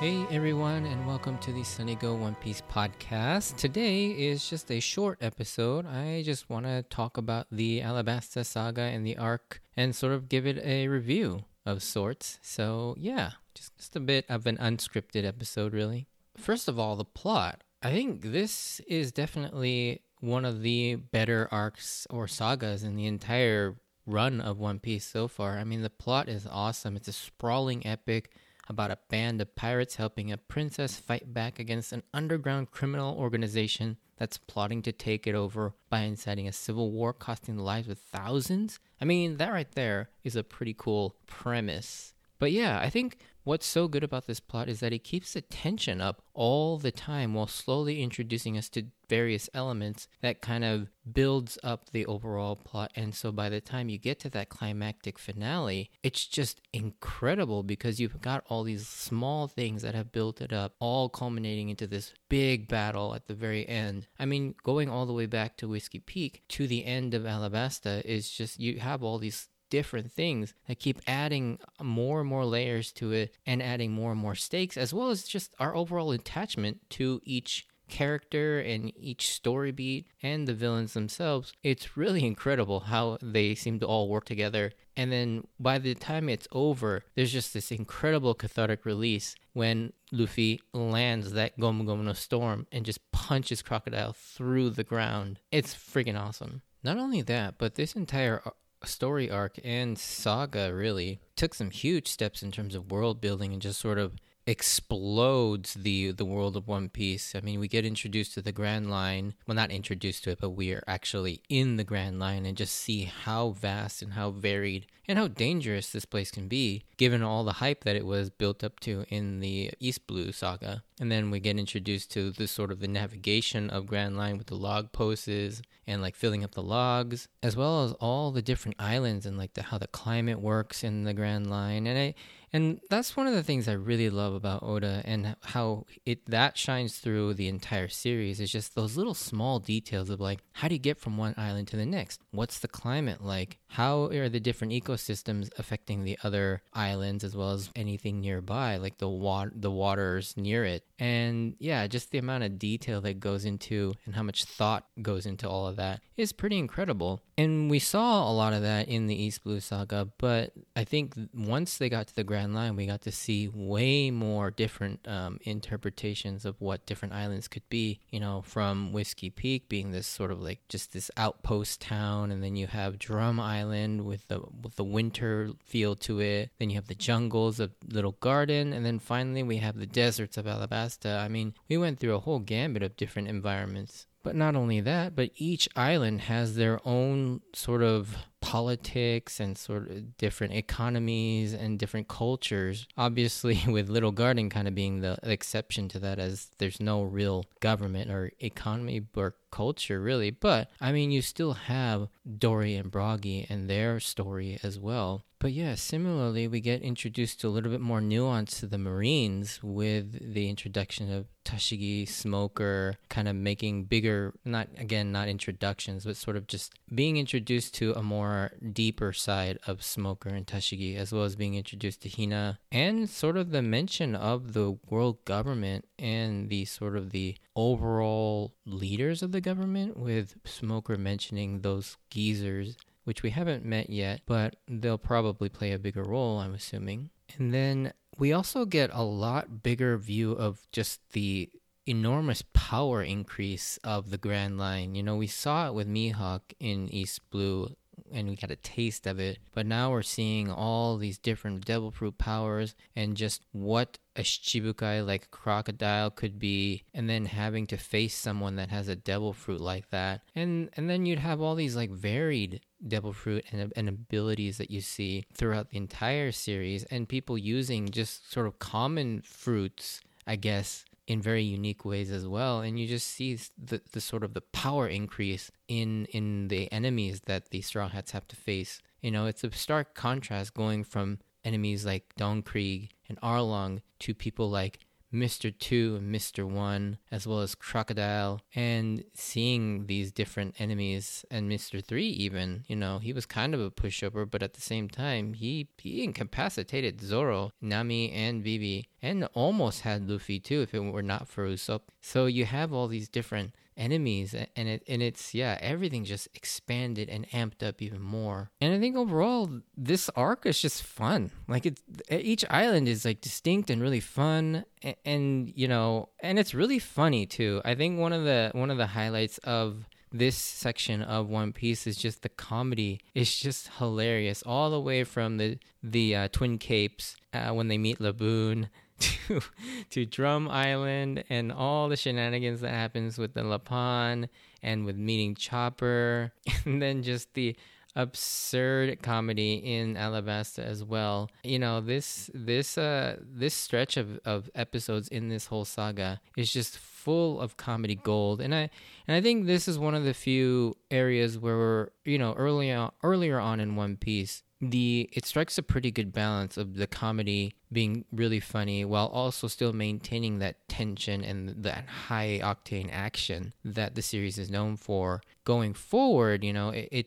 Hey everyone, and welcome to the Sunny Go One Piece podcast. Today is just a short episode. I just want to talk about the Alabasta saga and the arc and sort of give it a review of sorts. So, yeah, just, just a bit of an unscripted episode, really. First of all, the plot. I think this is definitely one of the better arcs or sagas in the entire run of One Piece so far. I mean, the plot is awesome. It's a sprawling epic about a band of pirates helping a princess fight back against an underground criminal organization that's plotting to take it over by inciting a civil war costing the lives of thousands. I mean, that right there is a pretty cool premise. But yeah, I think what's so good about this plot is that it keeps the tension up all the time while slowly introducing us to various elements that kind of builds up the overall plot. And so by the time you get to that climactic finale, it's just incredible because you've got all these small things that have built it up, all culminating into this big battle at the very end. I mean, going all the way back to Whiskey Peak to the end of Alabasta is just you have all these different things that keep adding more and more layers to it and adding more and more stakes, as well as just our overall attachment to each character and each story beat and the villains themselves. It's really incredible how they seem to all work together. And then by the time it's over, there's just this incredible cathartic release when Luffy lands that Gomu Gomu no Storm and just punches Crocodile through the ground. It's freaking awesome. Not only that, but this entire story arc and saga really took some huge steps in terms of world building and just sort of explodes the the world of One Piece. I mean, we get introduced to the Grand Line. Well, not introduced to it, but we are actually in the Grand Line and just see how vast and how varied and how dangerous this place can be, given all the hype that it was built up to in the East Blue saga. And then we get introduced to the sort of the navigation of Grand Line with the log poses and like filling up the logs, as well as all the different islands and like the how the climate works in the Grand Line. And I and that's one of the things I really love about Oda and how it that shines through the entire series is just those little small details of like how do you get from one island to the next? What's the climate like? How are the different ecosystems affecting the other islands as well as anything nearby, like the water the waters near it? And yeah, just the amount of detail that goes into and how much thought goes into all of that is pretty incredible. And we saw a lot of that in the East Blue saga, but I think once they got to the Grand Line, we got to see way more different um, interpretations of what different islands could be. You know, from Whiskey Peak being this sort of like just this outpost town, and then you have Drum Island with the with the winter feel to it. Then you have the jungles of Little Garden, and then finally we have the deserts of Alabasta. I mean, we went through a whole gambit of different environments. But not only that, but each island has their own sort of politics and sort of different economies and different cultures. Obviously, with Little Garden kind of being the exception to that, as there's no real government or economy or culture really. But I mean, you still have Dorry and Brogy and their story as well. But yeah, similarly, we get introduced to a little bit more nuance to the Marines with the introduction of Tashigi, Smoker, kind of making bigger, not again, not introductions, but sort of just being introduced to a more deeper side of Smoker and Tashigi, as well as being introduced to Hina, and sort of the mention of the world government and the sort of the overall leaders of the government, with Smoker mentioning those geezers which we haven't met yet, but they'll probably play a bigger role, I'm assuming. And then we also get a lot bigger view of just the enormous power increase of the Grand Line. You know, we saw it with Mihawk in East Blue and we got a taste of it. But now we're seeing all these different devil fruit powers and just what a Shichibukai like crocodile could be, and then having to face someone that has a devil fruit like that, and and then you'd have all these like varied devil fruit and, and abilities that you see throughout the entire series, and people using just sort of common fruits, I guess, in very unique ways as well. And you just see the, the sort of the power increase in in the enemies that the straw hats have to face. You know it's a stark contrast going from enemies like Don Krieg and Arlong to people like Mr. 2 and Mr. 1, as well as Crocodile, and seeing these different enemies, and Mr. 3 even, you know, he was kind of a pushover, but at the same time, he, he incapacitated Zoro, Nami, and Vivi, and almost had Luffy too if it were not for Usopp. So you have all these different enemies and it and it's yeah everything just expanded and amped up even more. And i think overall this arc is just fun. Like it's each island is like distinct and really fun and, and you know and it's really funny too. I think one of the one of the highlights of this section of One Piece is just the comedy. It's just hilarious, all the way from the the uh, Twin Capes uh, when they meet Laboon to to Drum Island and all the shenanigans that happens with the Lappan and with meeting Chopper, and then just the absurd comedy in Alabasta as well. You know, this this uh this stretch of, of episodes in this whole saga is just full of comedy gold. And I and I think this is one of the few areas where we're, you know, early on, earlier on in One Piece, the it strikes a pretty good balance of the comedy being really funny while also still maintaining that tension and that high octane action that the series is known for. Going forward you know it, it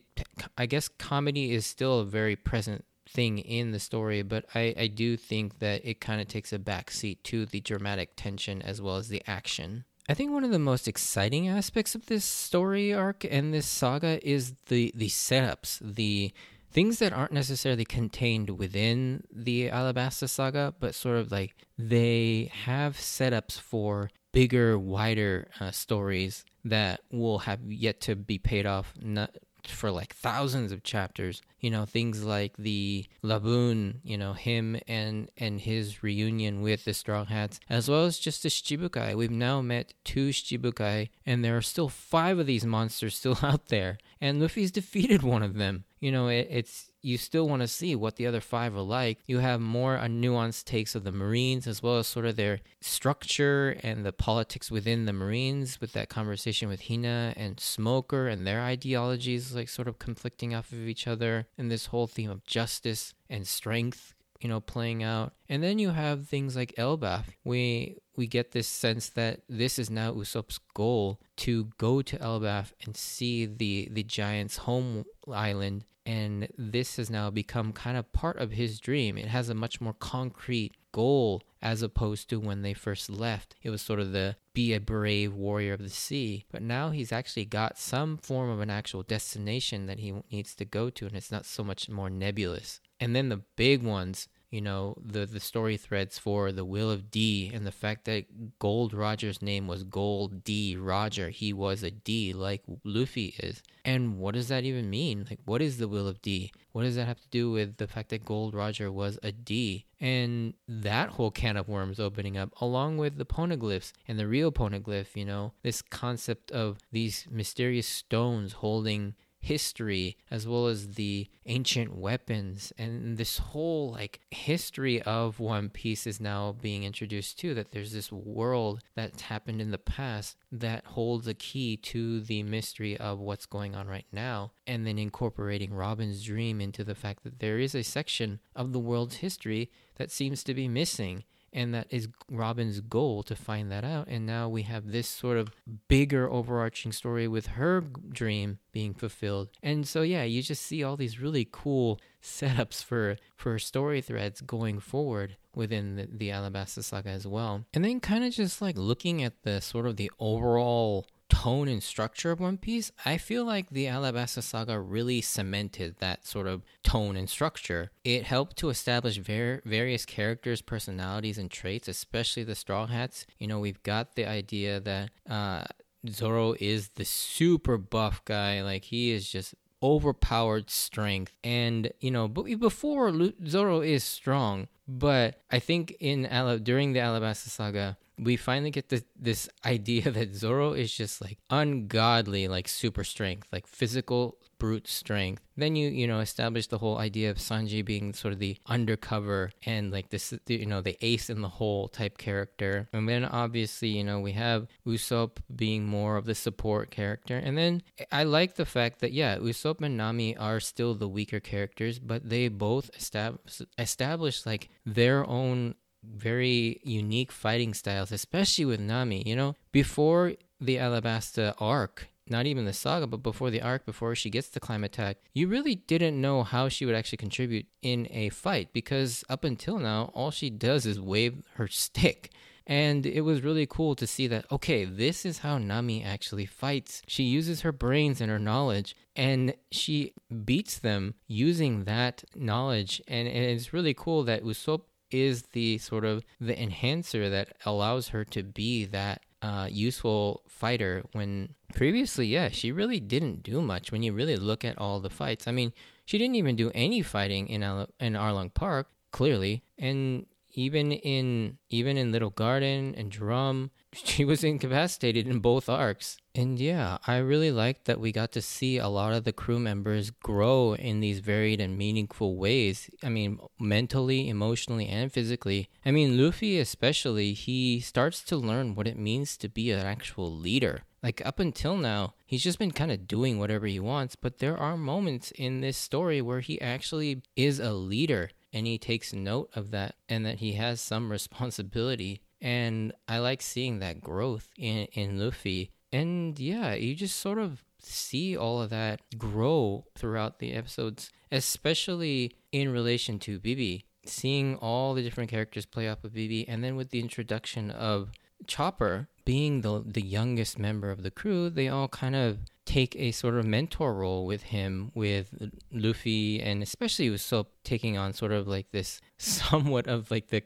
i guess comedy is still a very present thing in the story but i i do think that it kind of takes a backseat to the dramatic tension as well as the action. I think one of the most exciting aspects of this story arc and this saga is the the setups, the things that aren't necessarily contained within the Alabasta saga, but sort of like they have setups for bigger, wider uh, stories that will have yet to be paid off. Not for like thousands of chapters. You know, things like the Laboon, you know, him and and his reunion with the Straw Hats, as well as just the Shichibukai. We've now met two Shichibukai, and there are still five of these monsters still out there, and Luffy's defeated one of them. You know, it, it's you still want to see what the other five are like. You have more uh, nuanced takes of the Marines as well as sort of their structure and the politics within the Marines with that conversation with Hina and Smoker and their ideologies like sort of conflicting off of each other and this whole theme of justice and strength you know playing out and then you have things like Elbaf we we get this sense that this is now Usopp's goal to go to Elbaf and see the the giant's home island and this has now become kind of part of his dream. It has a much more concrete goal as opposed to when they first left. It was sort of the be a brave warrior of the sea. But now he's actually got some form of an actual destination that he needs to go to, and it's not so much more nebulous. And then the big ones you know the the story threads for the will of D and the fact that Gold Roger's name was Gold D Roger. He was a D like Luffy is. And what does that even mean? Like what is the will of D? What does that have to do with the fact that Gold Roger was a D? And that whole can of worms opening up along with the poneglyphs and the real poneglyph, you know, this concept of these mysterious stones holding history as well as the ancient weapons. And this whole like history of one piece is now being introduced too that there's this world that's happened in the past that holds a key to the mystery of what's going on right now and then incorporating robin's dream into the fact that there is a section of the world's history that seems to be missing and that is Robin's goal to find that out. And now we have this sort of bigger overarching story with her dream being fulfilled. And so yeah, you just see all these really cool setups for for story threads going forward within the, the Alabasta saga as well. And then kind of just like looking at the sort of the overall tone and structure of One Piece, I feel like the Alabasta saga really cemented that sort of tone and structure. It helped to establish ver- various characters' personalities and traits, especially the Straw Hats. You know, we've got the idea that uh, Zoro is the super buff guy, like he is just overpowered strength and you know but before Zoro is strong but I think in Ala- during the Alabasta saga we finally get this this idea that Zoro is just like ungodly, like super strength, like physical brute strength. Then you you know establish the whole idea of Sanji being sort of the undercover and like this you know the ace in the hole type character. And then obviously you know we have Usopp being more of the support character. And then I like the fact that yeah Usopp and Nami are still the weaker characters, but they both establish establish like their own very unique fighting styles, especially with Nami. You know, before the Alabasta arc, not even the saga, but before the arc, before she gets the Clima-Tact, you really didn't know how she would actually contribute in a fight because up until now, all she does is wave her stick. And it was really cool to see that, okay, this is how Nami actually fights. She uses her brains and her knowledge, and she beats them using that knowledge. And, and it's really cool that Usopp is the sort of the enhancer that allows her to be that uh, useful fighter when previously, yeah, she really didn't do much when you really look at all the fights. I mean, she didn't even do any fighting in Al- in Arlong Park, clearly, and even in even in Little Garden and Drum, she was incapacitated in both arcs. And yeah, I really liked that we got to see a lot of the crew members grow in these varied and meaningful ways. I mean, mentally, emotionally, and physically. I mean, Luffy especially, he starts to learn what it means to be an actual leader. Like up until now, he's just been kind of doing whatever he wants, but there are moments in this story where he actually is a leader and he takes note of that and that he has some responsibility. And I like seeing that growth in, in Luffy. And yeah, you just sort of see all of that grow throughout the episodes, especially in relation to Bibi. Seeing all the different characters play off of Bibi, and then with the introduction of Chopper being the the youngest member of the crew, they all kind of take a sort of mentor role with him, with Luffy, and especially with Usopp taking on sort of like this somewhat of like the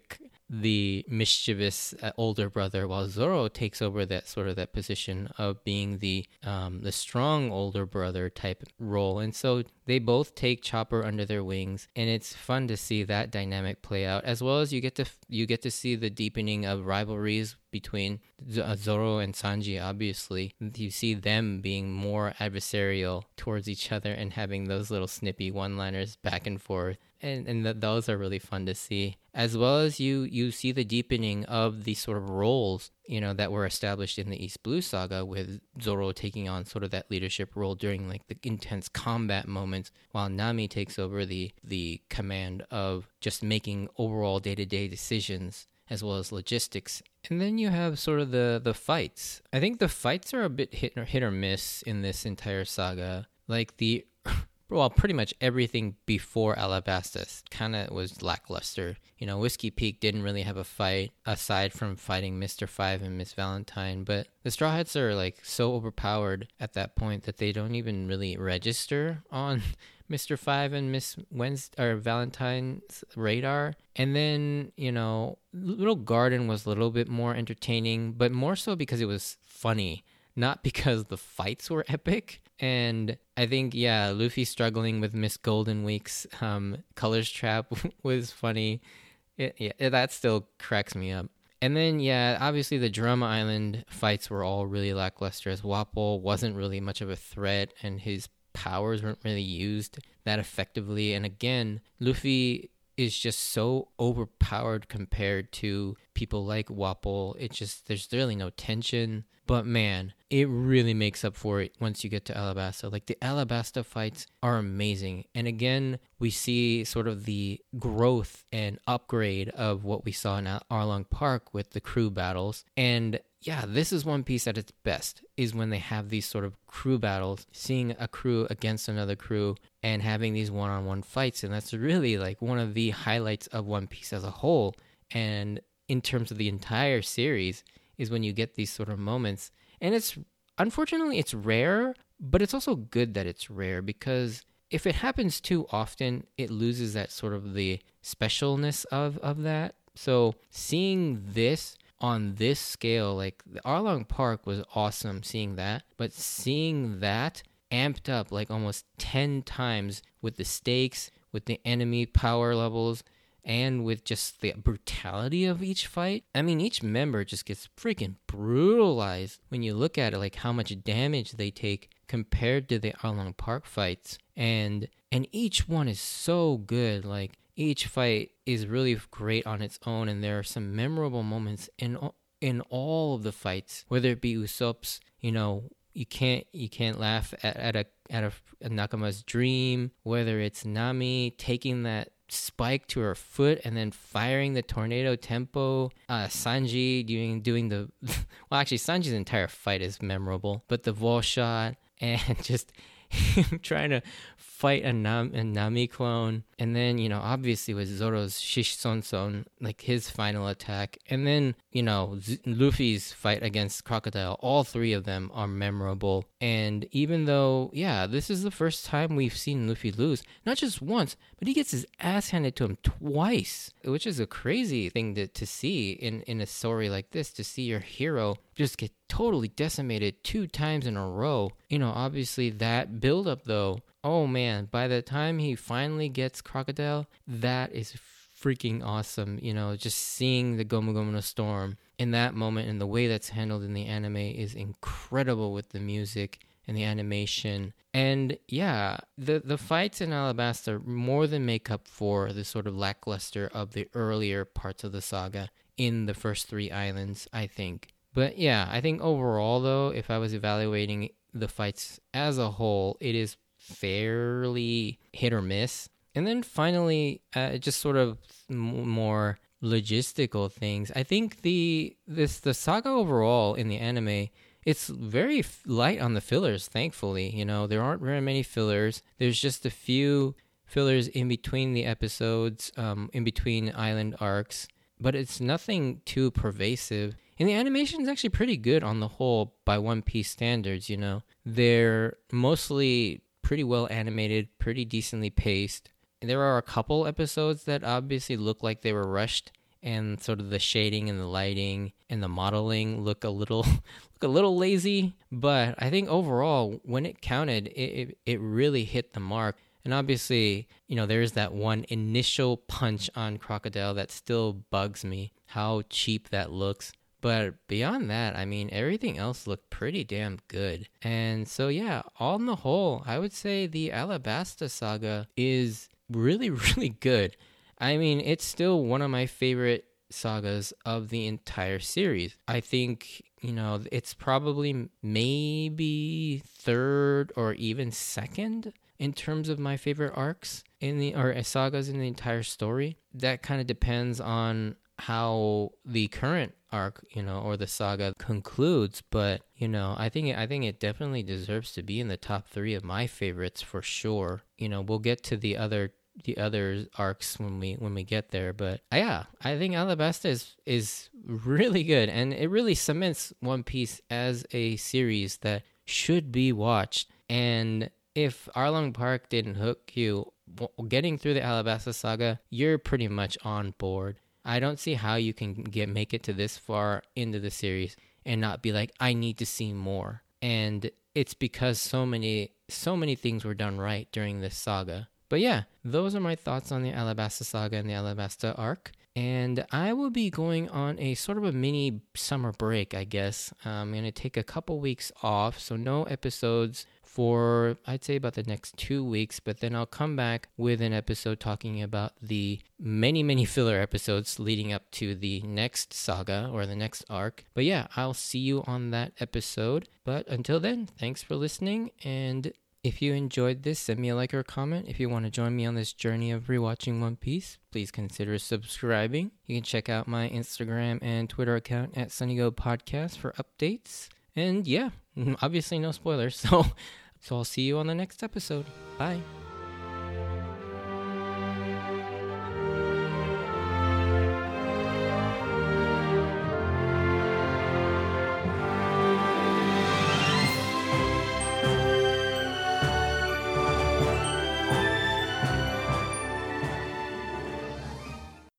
the mischievous uh, older brother, while Zoro takes over that sort of that position of being the um, the strong older brother type role, and so they both take Chopper under their wings, and it's fun to see that dynamic play out, as well as you get to you get to see the deepening of rivalries between uh, Zoro and Sanji. Obviously, you see them being more adversarial towards each other and having those little snippy one-liners back and forth. And and th- those are really fun to see. As well as you you see the deepening of the sort of roles you know that were established in the east blue saga with zoro taking on sort of that leadership role during like the intense combat moments while nami takes over the the command of just making overall day-to-day decisions as well as logistics and then you have sort of the the fights i think the fights are a bit hit or hit or miss in this entire saga like the well, pretty much everything before Alabastas kind of was lackluster. You know, Whiskey Peak didn't really have a fight aside from fighting Mr. Five and Miss Valentine, but the Straw Hats are like so overpowered at that point that they don't even really register on Mr. Five and Miss Wednesday or Valentine's radar. And then, you know, Little Garden was a little bit more entertaining, but more so because it was funny not because the fights were epic. And I think, yeah, Luffy struggling with Miss Golden Week's um, Colors Trap was funny. It, yeah, that still cracks me up. And then, yeah, obviously the Drum Island fights were all really lackluster as Wapol wasn't really much of a threat and his powers weren't really used that effectively. And again, Luffy is just so overpowered compared to people like Wapol. It's just there's really no tension. But man, it really makes up for it once you get to Alabasta. Like the Alabasta fights are amazing. And again, we see sort of the growth and upgrade of what we saw in Arlong Park with the crew battles. And yeah, this is One Piece at its best, is when they have these sort of crew battles, seeing a crew against another crew and having these one on one fights. And that's really like one of the highlights of One Piece as a whole. And in terms of the entire series, is when you get these sort of moments. And it's unfortunately it's rare, but it's also good that it's rare because if it happens too often, it loses that sort of the specialness of of that. So seeing this on this scale, like the Arlong Park was awesome seeing that, but seeing that amped up like almost 10 times with the stakes, with the enemy power levels, and with just the brutality of each fight. I mean, each member just gets freaking brutalized when you look at it, like how much damage they take compared to the Arlong Park fights. And and each one is so good. Like each fight is really great on its own, and there are some memorable moments in in all of the fights, whether it be Usopp's, you know, you can't you can't laugh at, at a at a, a Nakama's dream, whether it's Nami taking that spike to her foot and then firing the tornado tempo. Uh, Sanji doing doing the well, actually Sanji's entire fight is memorable, but the wall shot and just him trying to fight a, Nam- a Nami clone, and then you know obviously with Zoro's Shishi Sonson, like his final attack, and then you know Z- Luffy's fight against Crocodile. All three of them are memorable, and even though yeah, this is the first time we've seen Luffy lose, not just once, but he gets his ass handed to him twice, which is a crazy thing to, to see in in a story like this. To see your hero just get totally decimated two times in a row. You know, obviously that buildup though oh man, by the time he finally gets Crocodile, that is freaking awesome. You know, just seeing the Gomu Gomu no Storm in that moment and the way that's handled in the anime is incredible with the music and the animation. And yeah, the the fights in Alabasta more than make up for the sort of lackluster of the earlier parts of the saga in the first three islands, I think. But yeah, I think overall though, if I was evaluating the fights as a whole, it is fairly hit or miss. And then finally, uh, just sort of more logistical things. I think the this the saga overall in the anime it's very f- light on the fillers. Thankfully, you know there aren't very many fillers. There's just a few fillers in between the episodes, um, in between island arcs, but it's nothing too pervasive. And the animation is actually pretty good on the whole by One Piece standards. You know, they're mostly pretty well animated, pretty decently paced. There are a couple episodes that obviously look like they were rushed and sort of the shading and the lighting and the modeling look a little look a little lazy, but I think overall when it counted, it, it, it really hit the mark. And obviously, you know, there's that one initial punch on Crocodile that still bugs me, how cheap that looks. But beyond that, I mean, everything else looked pretty damn good. And so, yeah, on the whole, I would say the Alabasta saga is really, really good. I mean, it's still one of my favorite sagas of the entire series. I think, you know, it's probably maybe third or even second in terms of my favorite arcs in the or uh, sagas in the entire story. That kind of depends on how the current arc, you know, or the saga concludes, but you know, I think I think it definitely deserves to be in the top 3 of my favorites for sure. You know, we'll get to the other the other arcs when we when we get there, but yeah, I think Alabasta is is really good and it really cements One Piece as a series that should be watched. And if Arlong Park didn't hook you getting through the Alabasta saga, you're pretty much on board. I don't see how you can get make it to this far into the series and not be like, I need to see more. And it's because so many so many things were done right during this saga. But yeah, those are my thoughts on the Alabasta saga and the Alabasta arc. And I will be going on a sort of a mini summer break, I guess. Um, I'm going to take a couple weeks off, so no episodes for I'd say about the next two weeks, but then I'll come back with an episode talking about the many, many filler episodes leading up to the next saga or the next arc. But yeah, I'll see you on that episode. But until then, thanks for listening. And if you enjoyed this, send me a like or a comment. If you want to join me on this journey of rewatching One Piece, please consider subscribing. You can check out my Instagram and Twitter account at SunnyGo Podcast for updates. And yeah, obviously no spoilers. So so I'll see you on the next episode. Bye.